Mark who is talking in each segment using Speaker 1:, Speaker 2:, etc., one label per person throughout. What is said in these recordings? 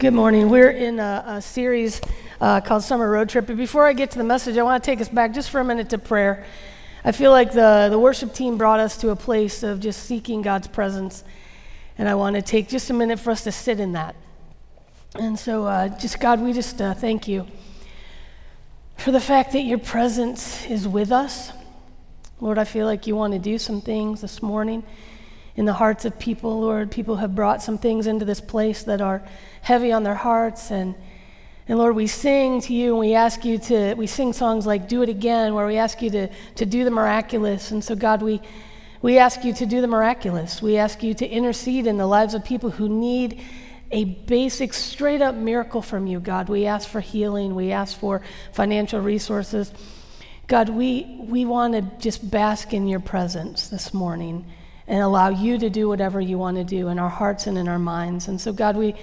Speaker 1: Good morning. We're in a, a series uh, called Summer Road Trip. But before I get to the message, I want to take us back just for a minute to prayer. I feel like the, the worship team brought us to a place of just seeking God's presence. And I want to take just a minute for us to sit in that. And so, uh, just God, we just uh, thank you for the fact that your presence is with us. Lord, I feel like you want to do some things this morning in the hearts of people, Lord. People have brought some things into this place that are heavy on their hearts. And, and Lord, we sing to you and we ask you to, we sing songs like Do It Again, where we ask you to, to do the miraculous. And so, God, we, we ask you to do the miraculous. We ask you to intercede in the lives of people who need a basic, straight up miracle from you, God. We ask for healing, we ask for financial resources. God, we, we want to just bask in your presence this morning and allow you to do whatever you want to do in our hearts and in our minds. And so, God, we,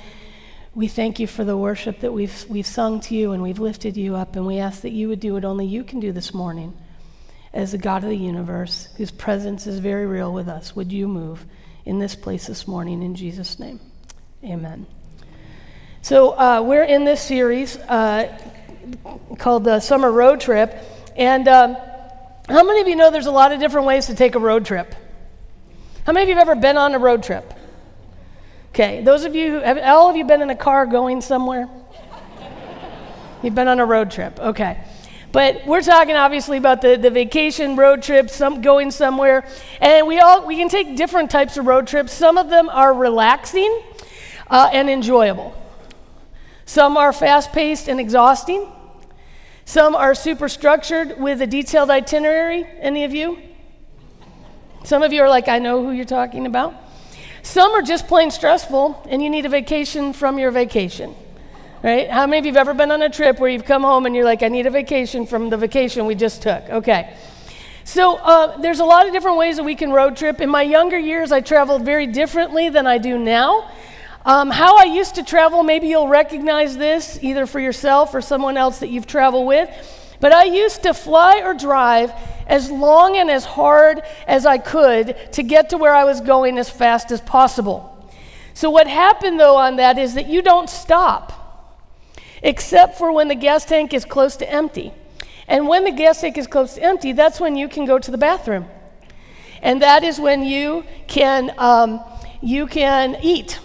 Speaker 1: we thank you for the worship that we've, we've sung to you and we've lifted you up, and we ask that you would do what only you can do this morning as the God of the universe, whose presence is very real with us. Would you move in this place this morning in Jesus' name? Amen. So, uh, we're in this series uh, called the Summer Road Trip. And um, how many of you know there's a lot of different ways to take a road trip? How many of you have ever been on a road trip? Okay, those of you, have all of you been in a car going somewhere? You've been on a road trip, okay. But we're talking obviously about the, the vacation road trip, some going somewhere. And we all we can take different types of road trips. Some of them are relaxing uh, and enjoyable. Some are fast paced and exhausting. Some are super structured with a detailed itinerary. Any of you? Some of you are like, I know who you're talking about. Some are just plain stressful, and you need a vacation from your vacation. Right? How many of you have ever been on a trip where you've come home and you're like, I need a vacation from the vacation we just took? Okay. So uh, there's a lot of different ways that we can road trip. In my younger years, I traveled very differently than I do now. Um, how I used to travel, maybe you'll recognize this either for yourself or someone else that you've traveled with. But I used to fly or drive as long and as hard as I could to get to where I was going as fast as possible. So, what happened though on that is that you don't stop, except for when the gas tank is close to empty. And when the gas tank is close to empty, that's when you can go to the bathroom. And that is when you can, um, you can eat,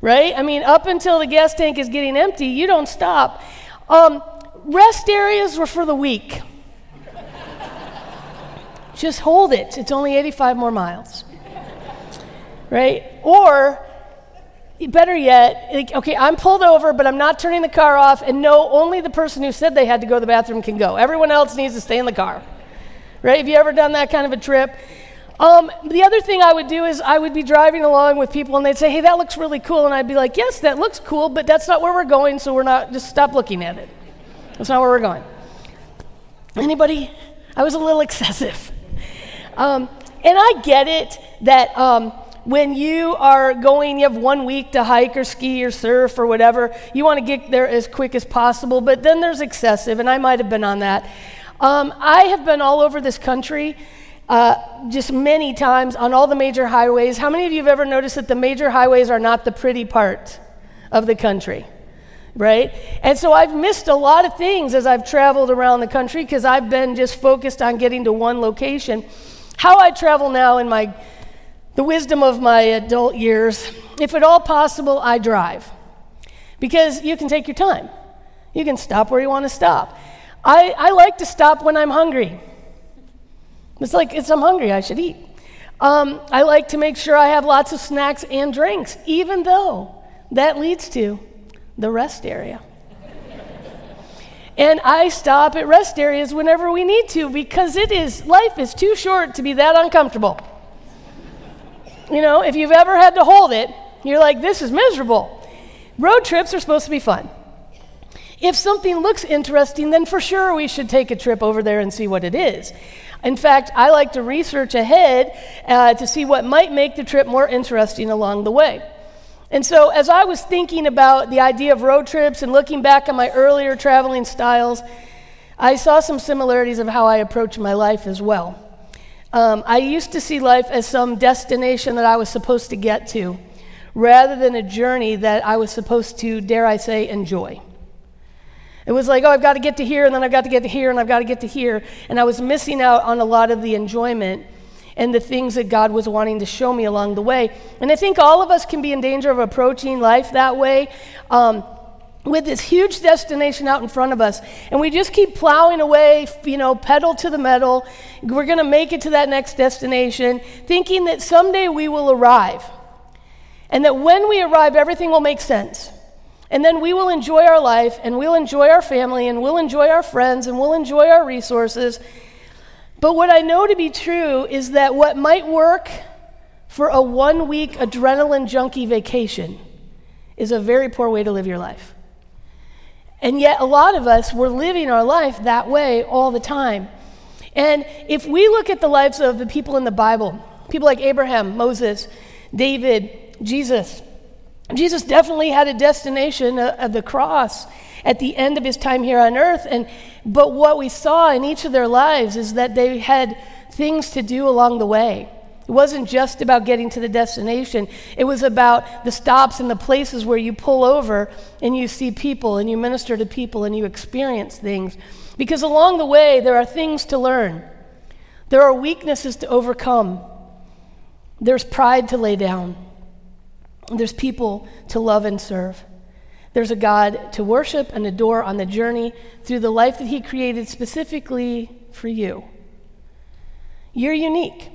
Speaker 1: right? I mean, up until the gas tank is getting empty, you don't stop. Um, rest areas were for the weak. Just hold it. It's only 85 more miles. Right? Or, better yet, like, okay, I'm pulled over, but I'm not turning the car off, and no, only the person who said they had to go to the bathroom can go. Everyone else needs to stay in the car. Right? Have you ever done that kind of a trip? Um, the other thing I would do is I would be driving along with people and they'd say, hey, that looks really cool. And I'd be like, yes, that looks cool, but that's not where we're going, so we're not, just stop looking at it. That's not where we're going. Anybody? I was a little excessive. Um, and I get it that um, when you are going, you have one week to hike or ski or surf or whatever, you want to get there as quick as possible, but then there's excessive, and I might have been on that. Um, I have been all over this country. Uh, just many times on all the major highways. How many of you have ever noticed that the major highways are not the pretty part of the country? Right? And so I've missed a lot of things as I've traveled around the country because I've been just focused on getting to one location. How I travel now in my the wisdom of my adult years, if at all possible, I drive. Because you can take your time. You can stop where you want to stop. I, I like to stop when I'm hungry. It's like, it's, I'm hungry, I should eat. Um, I like to make sure I have lots of snacks and drinks, even though that leads to the rest area. And I stop at rest areas whenever we need to because it is, life is too short to be that uncomfortable. You know, if you've ever had to hold it, you're like, this is miserable. Road trips are supposed to be fun. If something looks interesting, then for sure we should take a trip over there and see what it is. In fact, I like to research ahead uh, to see what might make the trip more interesting along the way. And so, as I was thinking about the idea of road trips and looking back on my earlier traveling styles, I saw some similarities of how I approach my life as well. Um, I used to see life as some destination that I was supposed to get to, rather than a journey that I was supposed to, dare I say, enjoy. It was like, oh, I've got to get to here, and then I've got to get to here, and I've got to get to here. And I was missing out on a lot of the enjoyment and the things that God was wanting to show me along the way. And I think all of us can be in danger of approaching life that way. Um, with this huge destination out in front of us, and we just keep plowing away, you know, pedal to the metal. We're going to make it to that next destination, thinking that someday we will arrive. And that when we arrive, everything will make sense. And then we will enjoy our life, and we'll enjoy our family, and we'll enjoy our friends, and we'll enjoy our resources. But what I know to be true is that what might work for a one week adrenaline junkie vacation is a very poor way to live your life. And yet, a lot of us, we're living our life that way all the time. And if we look at the lives of the people in the Bible, people like Abraham, Moses, David, Jesus, Jesus definitely had a destination of the cross at the end of his time here on earth. And, but what we saw in each of their lives is that they had things to do along the way. It wasn't just about getting to the destination, it was about the stops and the places where you pull over and you see people and you minister to people and you experience things. Because along the way, there are things to learn, there are weaknesses to overcome, there's pride to lay down, there's people to love and serve. There's a God to worship and adore on the journey through the life that He created specifically for you. You're unique.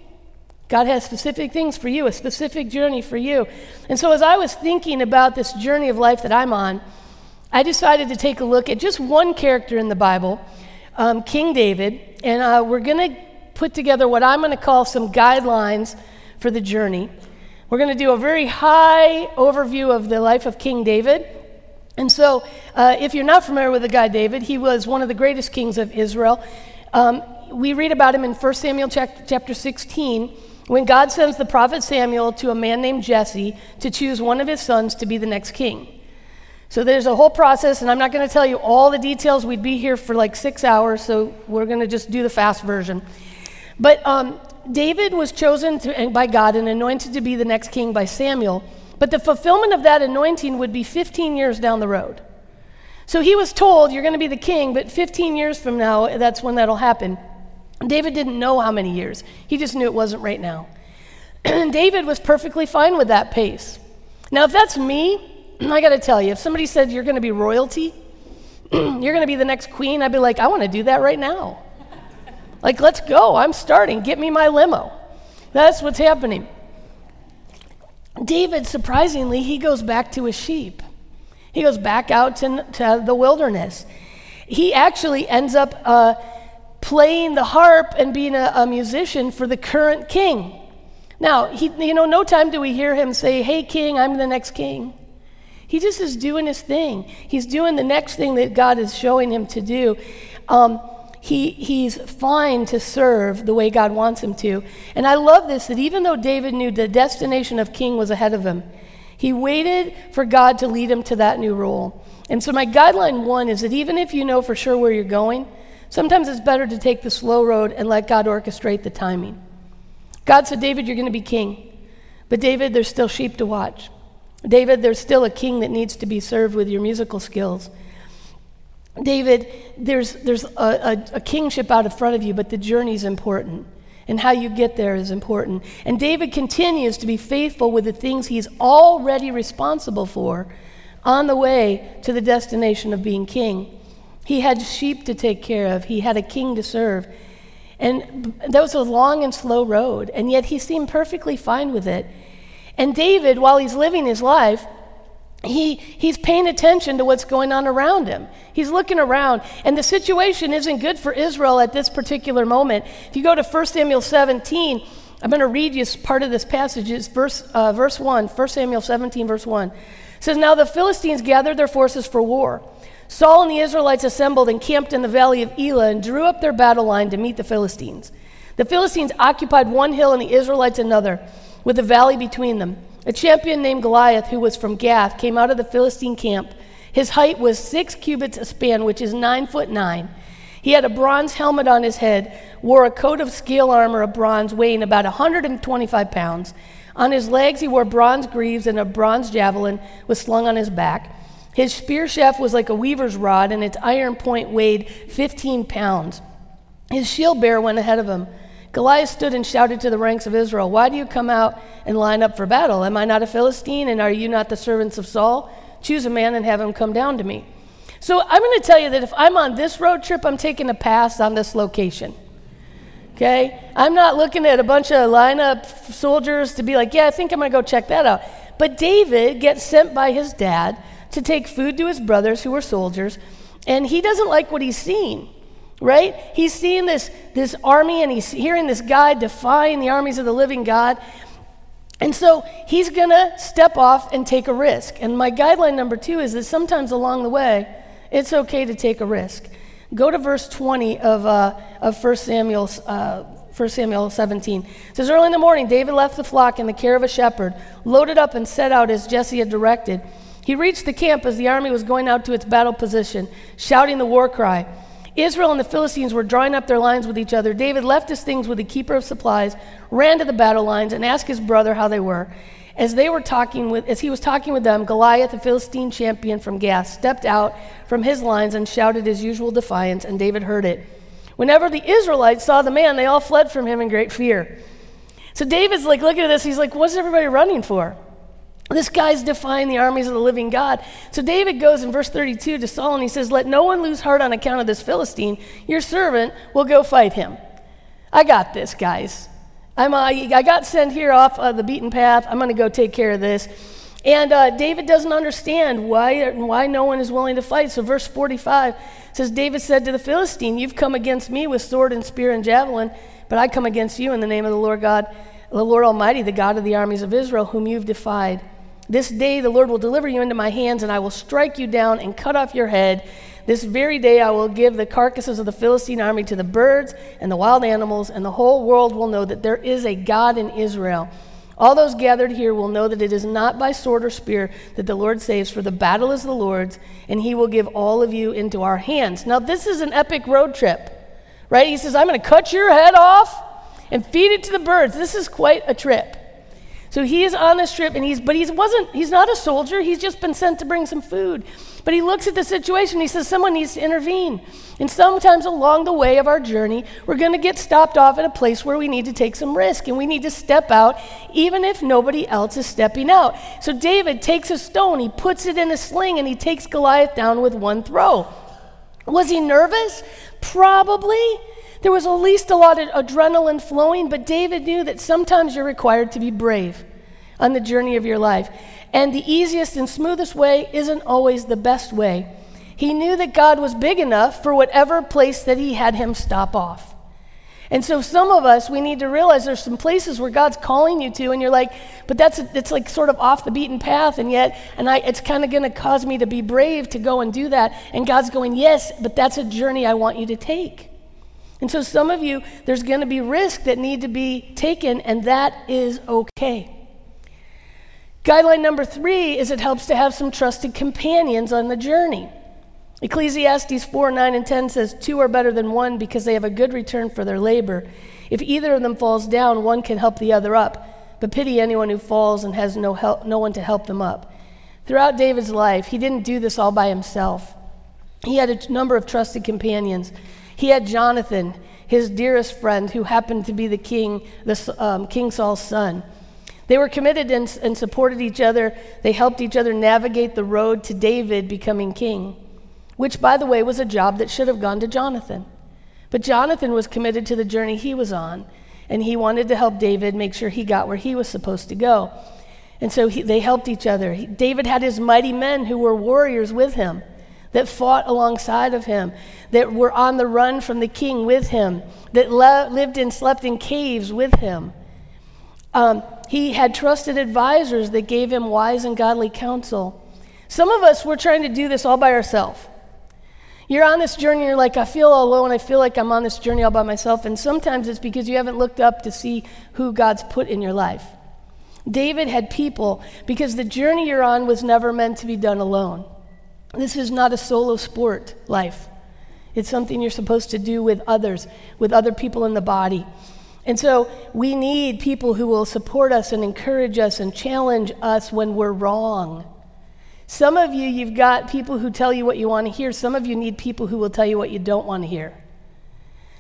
Speaker 1: God has specific things for you, a specific journey for you. And so, as I was thinking about this journey of life that I'm on, I decided to take a look at just one character in the Bible, um, King David, and uh, we're going to put together what I'm going to call some guidelines for the journey. We're going to do a very high overview of the life of King David. And so, uh, if you're not familiar with the guy David, he was one of the greatest kings of Israel. Um, we read about him in 1 Samuel chapter 16 when God sends the prophet Samuel to a man named Jesse to choose one of his sons to be the next king. So there's a whole process, and I'm not going to tell you all the details. We'd be here for like six hours, so we're going to just do the fast version. But um, David was chosen to, by God and anointed to be the next king by Samuel. But the fulfillment of that anointing would be 15 years down the road. So he was told, You're going to be the king, but 15 years from now, that's when that'll happen. David didn't know how many years, he just knew it wasn't right now. David was perfectly fine with that pace. Now, if that's me, I got to tell you, if somebody said you're going to be royalty, you're going to be the next queen, I'd be like, I want to do that right now. like, let's go. I'm starting. Get me my limo. That's what's happening. David, surprisingly, he goes back to his sheep. He goes back out to, to the wilderness. He actually ends up uh, playing the harp and being a, a, musician for the current king. Now, he, you know, no time do we hear him say, Hey, king, I'm the next king. He just is doing his thing. He's doing the next thing that God is showing him to do. Um, he, he's fine to serve the way God wants him to. And I love this that even though David knew the destination of king was ahead of him, he waited for God to lead him to that new role. And so, my guideline one is that even if you know for sure where you're going, sometimes it's better to take the slow road and let God orchestrate the timing. God said, David, you're going to be king. But, David, there's still sheep to watch. David, there's still a king that needs to be served with your musical skills. David, there's, there's a, a, a, kingship out in front of you, but the journey is important. And how you get there is important. And David continues to be faithful with the things he's already responsible for on the way to the destination of being king. He had sheep to take care of, he had a king to serve. And that was a long and slow road, and yet he seemed perfectly fine with it. And David, while he's living his life, he, he's paying attention to what's going on around him. He's looking around, and the situation isn't good for Israel at this particular moment. If you go to 1 Samuel 17, I'm going to read you part of this passage. It's verse, uh, verse 1, 1 Samuel 17, verse 1. It says, Now the Philistines gathered their forces for war. Saul and the Israelites assembled and camped in the valley of Elah and drew up their battle line to meet the Philistines. The Philistines occupied one hill and the Israelites another, with a valley between them. A champion named Goliath, who was from Gath, came out of the Philistine camp. His height was six cubits a span, which is nine foot nine. He had a bronze helmet on his head, wore a coat of scale armor of bronze weighing about 125 pounds. On his legs he wore bronze greaves, and a bronze javelin was slung on his back. His spear shaft was like a weaver's rod, and its iron point weighed 15 pounds. His shield bearer went ahead of him. Goliath stood and shouted to the ranks of Israel, Why do you come out and line up for battle? Am I not a Philistine, and are you not the servants of Saul? Choose a man and have him come down to me. So I'm going to tell you that if I'm on this road trip, I'm taking a pass on this location. Okay? I'm not looking at a bunch of lineup soldiers to be like, yeah, I think I'm going to go check that out. But David gets sent by his dad to take food to his brothers who were soldiers, and he doesn't like what he's seeing, right? He's seeing this, this army and he's hearing this guy defying the armies of the living God. And so he's going to step off and take a risk. And my guideline number two is that sometimes along the way, it's okay to take a risk. Go to verse 20 of, uh, of 1 Samuel, uh, 1 Samuel 17. It says, Early in the morning, David left the flock in the care of a shepherd, loaded up and set out as Jesse had directed. He reached the camp as the army was going out to its battle position, shouting the war cry. Israel and the Philistines were drawing up their lines with each other. David left his things with the keeper of supplies, ran to the battle lines, and asked his brother how they were. As they were talking with, as he was talking with them, Goliath, the Philistine champion from Gath, stepped out from his lines and shouted his usual defiance, and David heard it. Whenever the Israelites saw the man, they all fled from him in great fear. So David's like looking at this, he's like, what's everybody running for? This guy's defying the armies of the living God. So David goes in verse 32 to Saul and he says, Let no one lose heart on account of this Philistine. Your servant will go fight him. I got this, guys. I'm, uh, I got sent here off uh, the beaten path. I'm going to go take care of this. And uh, David doesn't understand why, why no one is willing to fight. So, verse 45 says, David said to the Philistine, You've come against me with sword and spear and javelin, but I come against you in the name of the Lord God, the Lord Almighty, the God of the armies of Israel, whom you've defied. This day the Lord will deliver you into my hands, and I will strike you down and cut off your head. This very day I will give the carcasses of the Philistine army to the birds and the wild animals, and the whole world will know that there is a God in Israel. All those gathered here will know that it is not by sword or spear that the Lord saves, for the battle is the Lord's, and he will give all of you into our hands. Now, this is an epic road trip, right? He says, I'm going to cut your head off and feed it to the birds. This is quite a trip. So he is on this trip, and he's, but he wasn't, he's not a soldier. He's just been sent to bring some food. But he looks at the situation, he says, someone needs to intervene. And sometimes along the way of our journey, we're going to get stopped off at a place where we need to take some risk and we need to step out, even if nobody else is stepping out. So David takes a stone, he puts it in a sling, and he takes Goliath down with one throw. Was he nervous? Probably. There was at least a lot of adrenaline flowing, but David knew that sometimes you're required to be brave on the journey of your life. And the easiest and smoothest way isn't always the best way. He knew that God was big enough for whatever place that He had him stop off. And so some of us, we need to realize there's some places where God's calling you to, and you're like, but that's it's like sort of off the beaten path, and yet, and I, it's kind of going to cause me to be brave to go and do that. And God's going, yes, but that's a journey I want you to take. And so some of you, there's going to be risk that need to be taken, and that is okay. Guideline number three is it helps to have some trusted companions on the journey. Ecclesiastes 4 9 and 10 says, Two are better than one because they have a good return for their labor. If either of them falls down, one can help the other up. But pity anyone who falls and has no, help, no one to help them up. Throughout David's life, he didn't do this all by himself. He had a number of trusted companions. He had Jonathan, his dearest friend, who happened to be the king, the, um, King Saul's son. They were committed and, and supported each other. They helped each other navigate the road to David becoming king, which, by the way, was a job that should have gone to Jonathan. But Jonathan was committed to the journey he was on, and he wanted to help David make sure he got where he was supposed to go. And so he, they helped each other. He, David had his mighty men who were warriors with him, that fought alongside of him, that were on the run from the king with him, that le- lived and slept in caves with him. Um, he had trusted advisors that gave him wise and godly counsel. Some of us, we're trying to do this all by ourselves. You're on this journey, you're like, I feel alone, I feel like I'm on this journey all by myself. And sometimes it's because you haven't looked up to see who God's put in your life. David had people because the journey you're on was never meant to be done alone. This is not a solo sport life, it's something you're supposed to do with others, with other people in the body. And so we need people who will support us and encourage us and challenge us when we're wrong. Some of you, you've got people who tell you what you want to hear. Some of you need people who will tell you what you don't want to hear.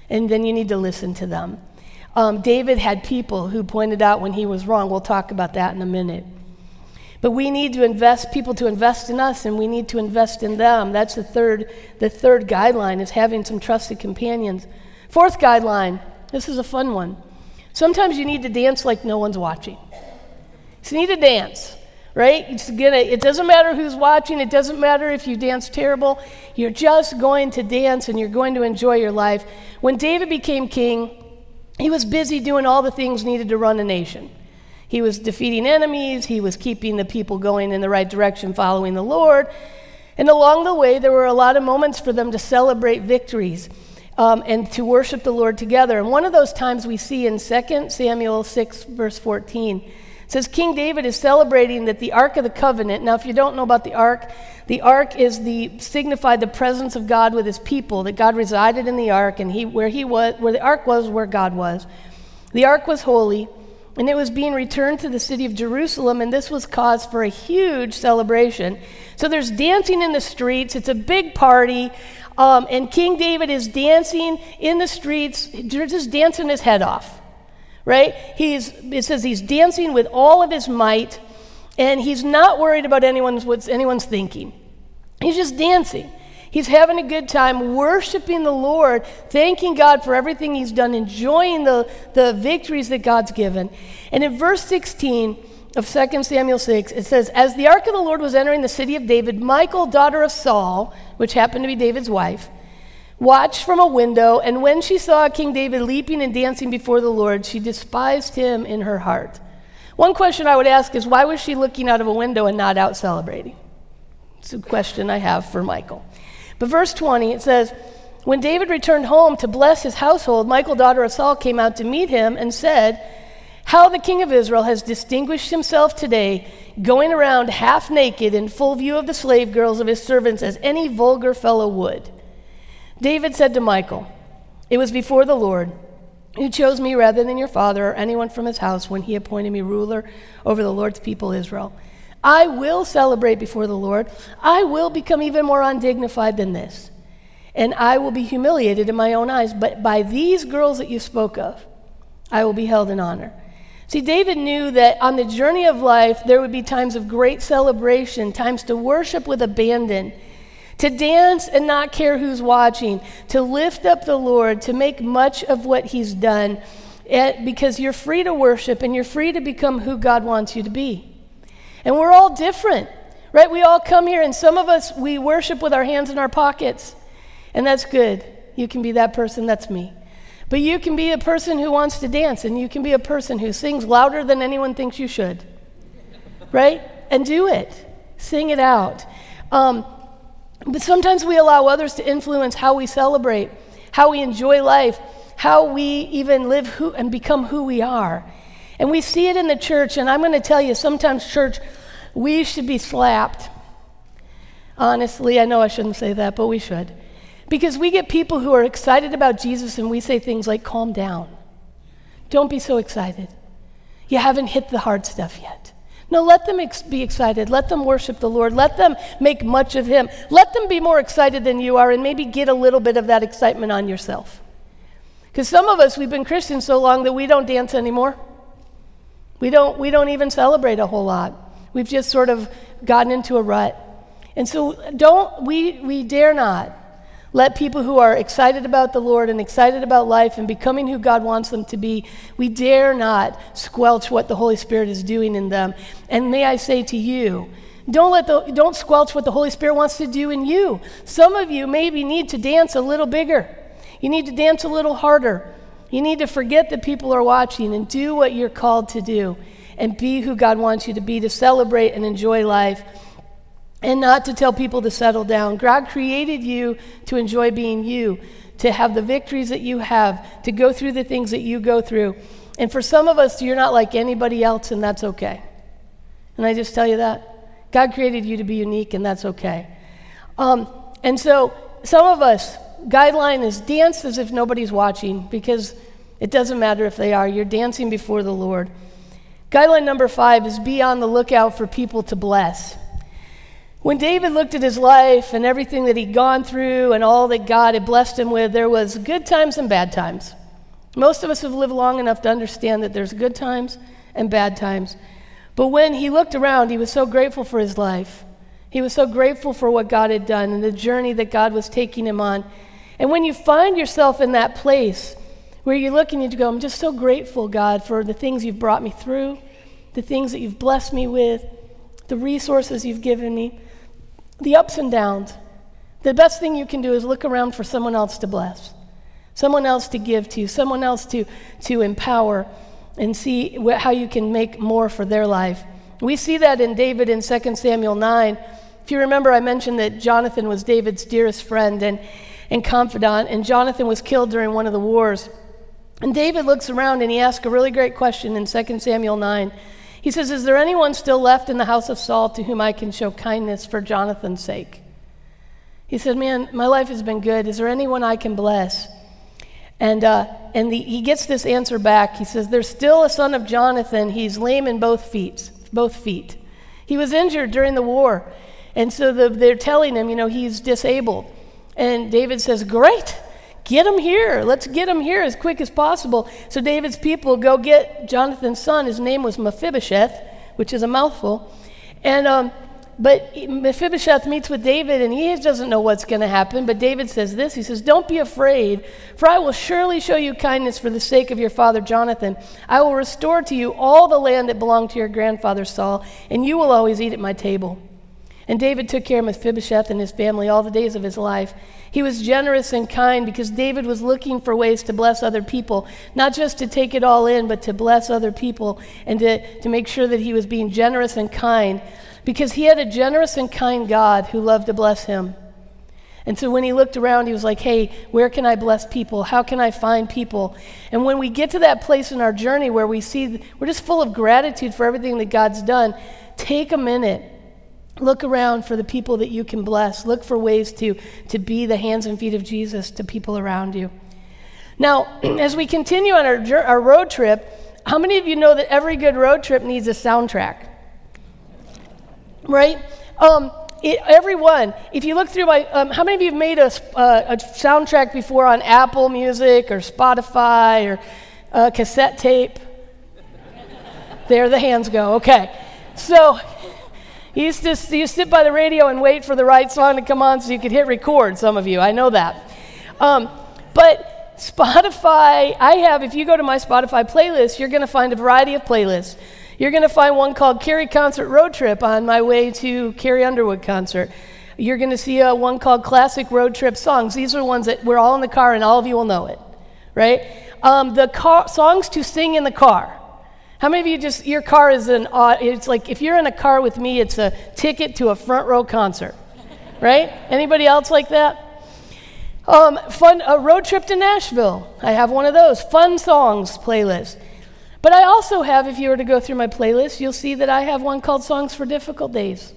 Speaker 1: And then you need to listen to them. Um, David had people who pointed out when he was wrong. We'll talk about that in a minute. But we need to invest people to invest in us, and we need to invest in them. That's the third, the third guideline is having some trusted companions. Fourth guideline, this is a fun one. Sometimes you need to dance like no one's watching. You need to dance right? It's gonna, it doesn't matter who's watching, it doesn't matter if you dance terrible. You're just going to dance and you're going to enjoy your life. When David became king, he was busy doing all the things needed to run a nation. He was defeating enemies, he was keeping the people going in the right direction, following the Lord. And along the way, there were a lot of moments for them to celebrate victories. Um, and to worship the Lord together. And one of those times we see in 2 Samuel 6, verse 14. It says King David is celebrating that the Ark of the Covenant. Now, if you don't know about the Ark, the Ark is the signified the presence of God with His people. That God resided in the Ark, and He where He was, where the Ark was, where God was. The Ark was holy, and it was being returned to the city of Jerusalem, and this was cause for a huge celebration. So there's dancing in the streets. It's a big party. Um, and King David is dancing in the streets, just dancing his head off right? He's, it says he's dancing with all of his might, and he's not worried about anyone's, what anyone's thinking. He's just dancing. He's having a good time, worshiping the Lord, thanking God for everything he's done, enjoying the, the victories that God's given. And in verse 16 of 2 Samuel 6, it says, As the ark of the Lord was entering the city of David, Michal, daughter of Saul, which happened to be David's wife, watched from a window, and when she saw King David leaping and dancing before the Lord, she despised him in her heart. One question I would ask is why was she looking out of a window and not out celebrating? It's a question I have for Michal. But verse 20, it says, When David returned home to bless his household, Michal, daughter of Saul, came out to meet him and said, How the king of Israel has distinguished himself today, going around half naked in full view of the slave girls of his servants, as any vulgar fellow would. David said to Michal, It was before the Lord who chose me rather than your father or anyone from his house when he appointed me ruler over the Lord's people Israel. I will celebrate before the Lord. I will become even more undignified than this. And I will be humiliated in my own eyes. But by these girls that you spoke of, I will be held in honor. See, David knew that on the journey of life, there would be times of great celebration, times to worship with abandon to dance and not care who's watching, to lift up the Lord, to make much of what He's done, eh, because you're free to worship and you're free to become who God wants you to be. And we're all different, right? We all come here, and some of us, we worship with our hands in our pockets, and that's good. You can be that person, that's me. But you can be a person who wants to dance, and you can be a person who sings louder than anyone thinks you should, right? And do it. Sing it out. Um, but sometimes we allow others to influence how we celebrate, how we enjoy life, how we even live who, and become who we are. And we see it in the church, and I'm going to tell you, sometimes, church, we should be slapped. Honestly, I know I shouldn't say that, but we should. Because we get people who are excited about Jesus, and we say things like, calm down. Don't be so excited. You haven't hit the hard stuff yet. No, let them ex- be excited. Let them worship the Lord. Let them make much of Him. Let them be more excited than you are and maybe get a little bit of that excitement on yourself. Because some of us, we've been Christians so long that we don't dance anymore. We don't, we don't even celebrate a whole lot. We've just sort of gotten into a rut. And so don't, we, we dare not let people who are excited about the Lord and excited about life and becoming who God wants them to be, we dare not squelch what the Holy Spirit is doing in them. And may I say to you, don't, let the, don't squelch what the Holy Spirit wants to do in you. Some of you maybe need to dance a little bigger. You need to dance a little harder. You need to forget that people are watching and do what you're called to do and be who God wants you to be to celebrate and enjoy life and not to tell people to settle down. God created you to enjoy being you, to have the victories that you have, to go through the things that you go through. And for some of us, you're not like anybody else, and that's okay. And I just tell you that? God created you to be unique, and that's okay. Um, and so, some of us, guideline is dance as if nobody's watching because It doesn't matter if they are, you're dancing before the Lord. Guideline number five is be on the lookout for people to bless. When David looked at his life and everything that he'd gone through and all that God had blessed him with, there was good times and bad times. Most of us have lived long enough to understand that there's good times and bad times. But when he looked around, he was so grateful for his life. He was so grateful for what God had done and the journey that God was taking him on. And when you find yourself in that place where you look and you go, I'm just so grateful, God, for the things you've brought me through, the things that you've blessed me with, the resources you've given me the ups and downs, the best thing you can do is look around for someone else to bless, someone else to give to, someone else to, to empower, and see wh- how you can make more for their life. We see that in David in 2 Samuel 9. If you remember, I mentioned that Jonathan was David's dearest friend and, and confidant, and Jonathan was killed during one of the wars. And David looks around and he asks a really great question in 2 Samuel 9. He says, Is there anyone still left in the house of Saul to whom I can show kindness for Jonathan's sake? He said, Man, my life has been good. Is there anyone I can bless? And, uh, and the, he gets this answer back. He says, There's still a son of Jonathan. He's lame in both feet. Both feet. He was injured during the war. And so the, they're telling him, you know, he's disabled. And David says, Great. Get him here. Let's get him here as quick as possible. So David's people go get Jonathan's son. His name was Mephibosheth, which is a mouthful. And um, but Mephibosheth meets with David, and he doesn't know what's going to happen. But David says this He says, Don't be afraid, for I will surely show you kindness for the sake of your father Jonathan. I will restore to you all the land that belonged to your grandfather Saul, and you will always eat at my table. And David took care of Mephibosheth and his family all the days of his life. He was generous and kind because David was looking for ways to bless other people, not just to take it all in, but to bless other people and to, to make sure that he was being generous and kind because he had a generous and kind God who loved to bless him. And so when he looked around, he was like, hey, where can I bless people? How can I find people? And when we get to that place in our journey where we see we're just full of gratitude for everything that God's done, take a minute Look around for the people that you can bless. Look for ways to, to be the hands and feet of Jesus to people around you. Now, as we continue on our, our road trip, how many of you know that every good road trip needs a soundtrack? Right? Um, it, everyone, if you look through my, um, how many of you have made a, uh, a soundtrack before on Apple Music or Spotify or uh, cassette tape? there the hands go. Okay. So, you used to you sit by the radio and wait for the right song to come on so you could hit record, some of you. I know that. Um, but Spotify, I have, if you go to my Spotify playlist, you're going to find a variety of playlists. You're going to find one called Carrie Concert Road Trip on my way to Carrie Underwood concert. You're going to see a, one called Classic Road Trip Songs. These are ones that we're all in the car and all of you will know it, right? Um, the car, songs to sing in the car. How many of you just, your car is an, odd it's like if you're in a car with me, it's a ticket to a front row concert, right? Anybody else like that? Um, fun, a road trip to Nashville. I have one of those. Fun songs playlist. But I also have, if you were to go through my playlist, you'll see that I have one called Songs for Difficult Days.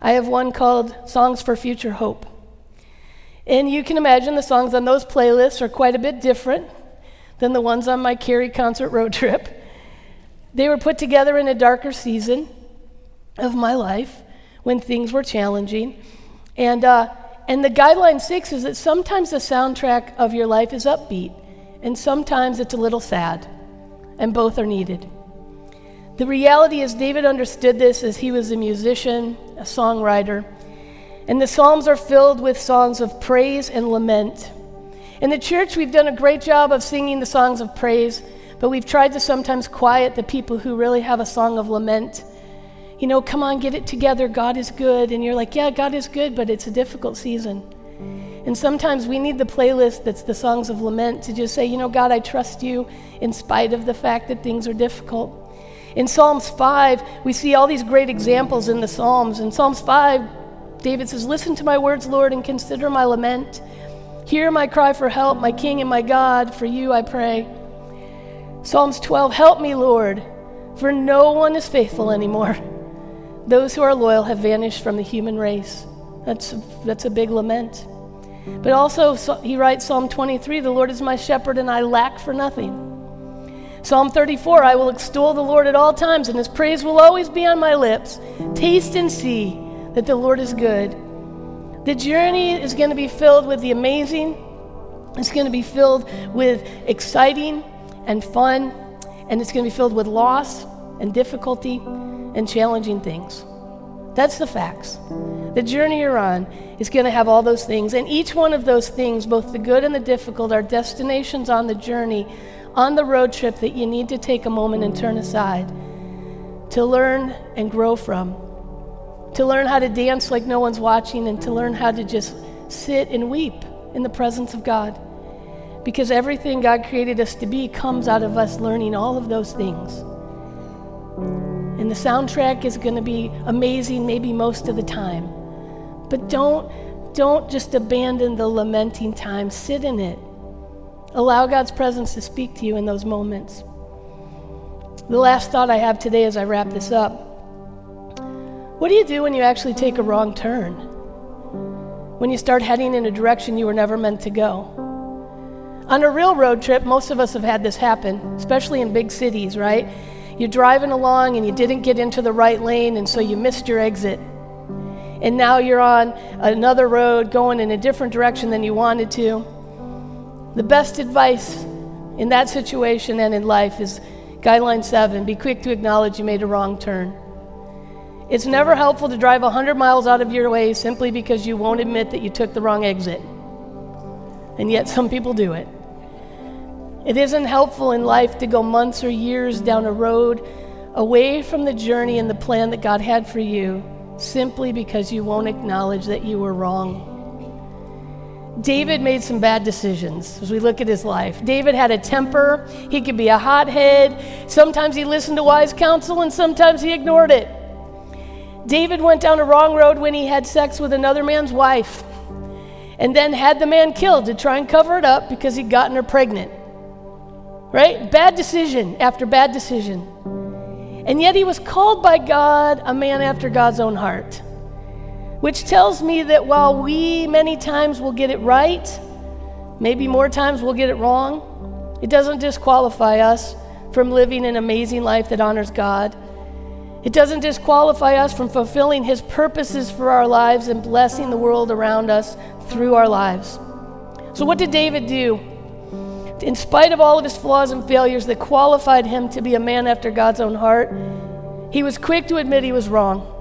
Speaker 1: I have one called Songs for Future Hope. And you can imagine the songs on those playlists are quite a bit different than the ones on my Carrie concert road trip. They were put together in a darker season of my life when things were challenging. And, uh, and the guideline six is that sometimes the soundtrack of your life is upbeat, and sometimes it's a little sad, and both are needed. The reality is, David understood this as he was a musician, a songwriter, and the Psalms are filled with songs of praise and lament. In the church, we've done a great job of singing the songs of praise but we've tried to sometimes quiet the people who really have a song of lament. You know, come on, get it together. God is good. And you're like, yeah, God is good, but it's a difficult season. And sometimes we need the playlist that's the songs of lament to just say, you know, God, I trust you in spite of the fact that things are difficult. In Psalms 5, we see all these great examples in the Psalms. In Psalms 5, David says, Listen to my words, Lord, and consider my lament. Hear my cry for help, my King and my God. For you I pray. Psalms 12 Help me, Lord, for no one is faithful anymore. Those who are loyal have vanished from the human race. That's, that's a big lament. But also, he writes Psalm 23 The Lord is my shepherd, and I lack for nothing. Psalm 34 I will extol the Lord at all times, and his praise will always be on my lips. Taste and see that the Lord is good. The journey is going to be filled with the amazing, it's going to be filled with exciting and fun, and it's going to be filled with loss and difficulty and challenging things. That's the facts. The journey you're on is going to have all those things, and each one of those things, both the good and the difficult, are destinations on the journey on the road trip that you need to take a moment and turn aside to learn and grow from, to learn how to dance like no one's watching, and to learn how to just sit and weep in the presence of God. Because everything God created us to be comes out of us learning all of those things. And the soundtrack is going to be amazing maybe most of the time. But don't don't just abandon the lamenting time. Sit in it. Allow God's presence to speak to you in those moments. The last thought I have today as I wrap this up what do you do when you actually take a wrong turn? When you start heading in a direction you were never meant to go? On a real road trip, most of us have had this happen, especially in big cities, right? You're driving along and you didn't get into the right lane, and so you missed your exit. And now you're on another road going in a different direction than you wanted to. The best advice in that situation and in life is guideline seven be quick to acknowledge you made a wrong turn. It's never helpful to drive 100 miles out of your way simply because you won't admit that you took the wrong exit. And yet, some people do it. It isn't helpful in life to go months or years down a road away from the journey and the plan that God had for you simply because you won't acknowledge that you were wrong. David made some bad decisions as we look at his life. David had a temper, he could be a hothead. Sometimes he listened to wise counsel and sometimes he ignored it. David went down a wrong road when he had sex with another man's wife and then had the man killed to try and cover it up because he'd gotten her pregnant. Right? Bad decision after bad decision. And yet he was called by God a man after God's own heart which tells me that while we many times will get it right, maybe more times we'll get it wrong, it doesn't disqualify us from living an amazing life that honors God. It doesn't disqualify us from fulfilling His purposes for our lives and blessing the world around us through our lives. So, what did David do? In spite of all of his flaws and failures that qualified him to be a man after God's own heart, he was quick to admit he was wrong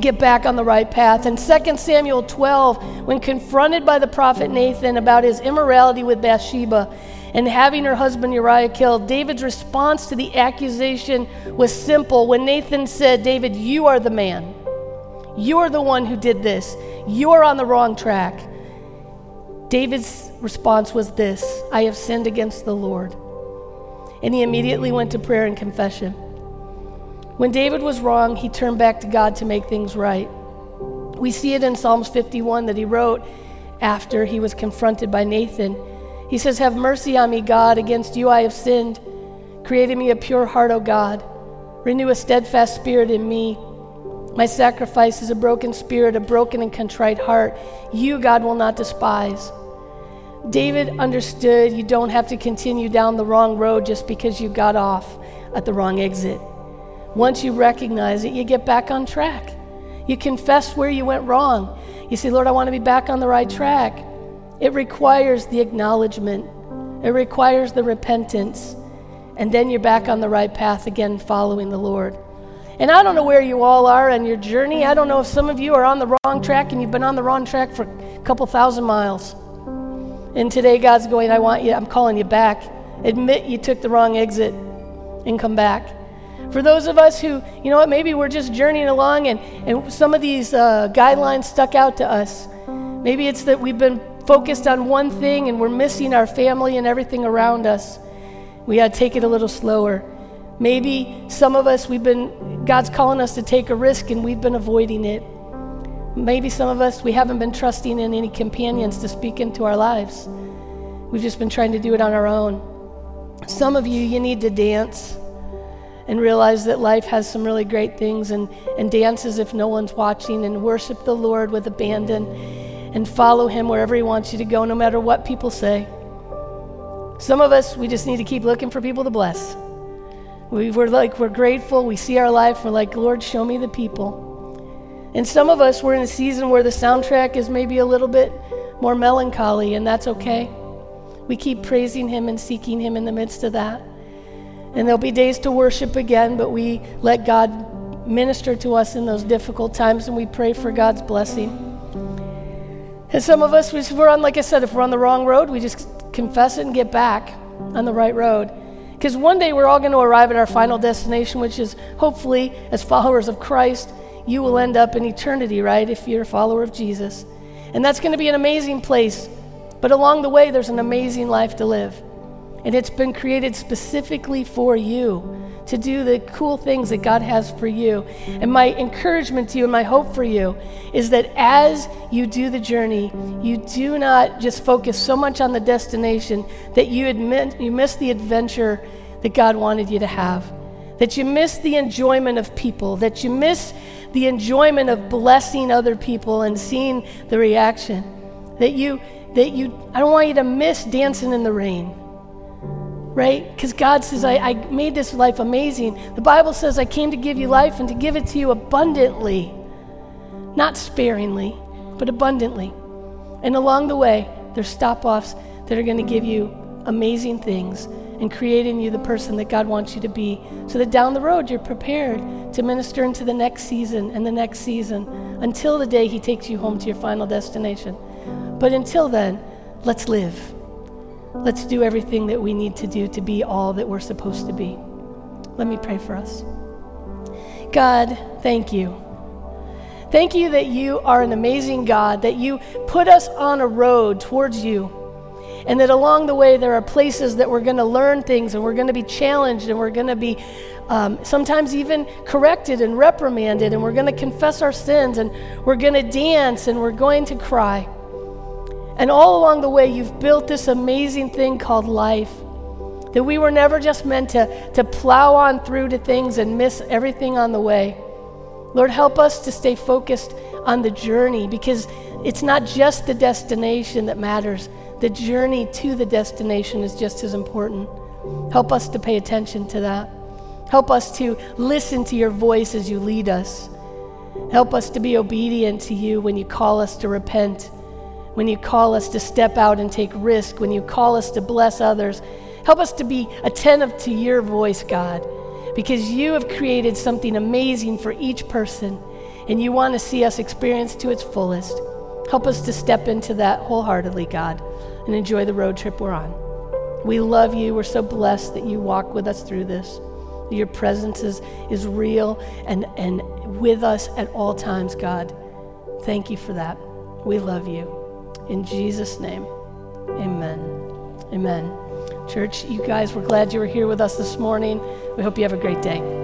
Speaker 1: get back on the right path. In 2 Samuel 12, when confronted by the prophet Nathan about his immorality with Bathsheba and having her husband Uriah killed, David's response to the accusation was simple. When Nathan said, David, you are the man, you're the one who did this, you're on the wrong track. David's response was this I have sinned against the Lord. And he immediately went to prayer and confession. When David was wrong, he turned back to God to make things right. We see it in Psalms 51 that he wrote after he was confronted by Nathan. He says, Have mercy on me, God. Against you I have sinned. Create in me a pure heart, O God. Renew a steadfast spirit in me. My sacrifice is a broken spirit, a broken and contrite heart. You, God, will not despise. David understood you don't have to continue down the wrong road just because you got off at the wrong exit. Once you recognize it, you get back on track. You confess where you went wrong. You say, Lord, I want to be back on the right track. It requires the acknowledgement, it requires the repentance, and then you're back on the right path again, following the Lord. And I don't know where you all are on your journey. I don't know if some of you are on the wrong track and you've been on the wrong track for a couple thousand miles. And today God's going, I want you, I'm calling you back. Admit you took the wrong exit and come back. For those of us who, you know what, maybe we're just journeying along and, and some of these uh, guidelines stuck out to us. Maybe it's that we've been focused on one thing and we're missing our family and everything around us. We got to take it a little slower. Maybe some of us, we've been, God's calling us to take a risk and we've been avoiding it. Maybe some of us, we haven't been trusting in any companions to speak into our lives. We've just been trying to do it on our own. Some of you, you need to dance and realize that life has some really great things and, and dance as if no one's watching and worship the Lord with abandon and follow Him wherever He wants you to go, no matter what people say. Some of us, we just need to keep looking for people to bless. We, we're like, we're grateful. We see our life. We're like, Lord, show me the people. And some of us, we're in a season where the soundtrack is maybe a little bit more melancholy, and that's okay. We keep praising Him and seeking Him in the midst of that. And there'll be days to worship again, but we let God minister to us in those difficult times, and we pray for God's blessing. And some of us, we're on, like I said, if we're on the wrong road, we just confess it and get back on the right road. Because one day we're all going to arrive at our final destination, which is hopefully, as followers of Christ, you will end up in eternity, right? If you're a follower of Jesus. And that's going to be an amazing place. But along the way, there's an amazing life to live. And it's been created specifically for you to do the cool things that God has for you. And my encouragement to you and my hope for you is that as you do the journey, you do not just focus so much on the destination that you admit you miss the adventure that God wanted you to have. That you miss the enjoyment of people, that you miss the enjoyment of blessing other people and seeing the reaction. That you, that you, I don't want you to miss dancing in the rain. Right? Because God says, I, I made this life amazing. The Bible says, I came to give you life and to give it to you abundantly. Not sparingly, but abundantly. And along the way, there's stop offs that are going to give you amazing things and creating you the person that God wants you to be so that down the road you're prepared to minister into the next season and the next season until the day He takes you home to your final destination. But until then, let's live. Let's do everything that we need to do to be all that we're supposed to be. Let me pray for us. God, thank you. Thank you that you are an amazing God, that you put us on a road towards you and that along the way, there are places that we're going to learn things and we're going to be challenged and we're going to be um, sometimes even corrected and reprimanded and we're going to confess our sins and we're going to dance and we're going to cry. And all along the way, you've built this amazing thing called life. That we were never just meant to, to plow on through to things and miss everything on the way. Lord, help us to stay focused on the journey because it's not just the destination that matters, the journey to the destination is just as important. Help us to pay attention to that. Help us to listen to your voice as you lead us. Help us to be obedient to you when you call us to repent, when you call us to step out and take risk, when you call us to bless others. Help us to be attentive to your voice, God, because you have created something amazing for each person, and you want to see us experience to its fullest. Help us to step into that wholeheartedly, God and enjoy the road trip we're on. We love you. We're so blessed that you walk with us through this. Your presence is, is real and, and with us at all times, God. Thank you for that. We love you. In Jesus' name, amen. Amen. Church, you guys, we're glad you were here with us this morning. We hope you have a great day.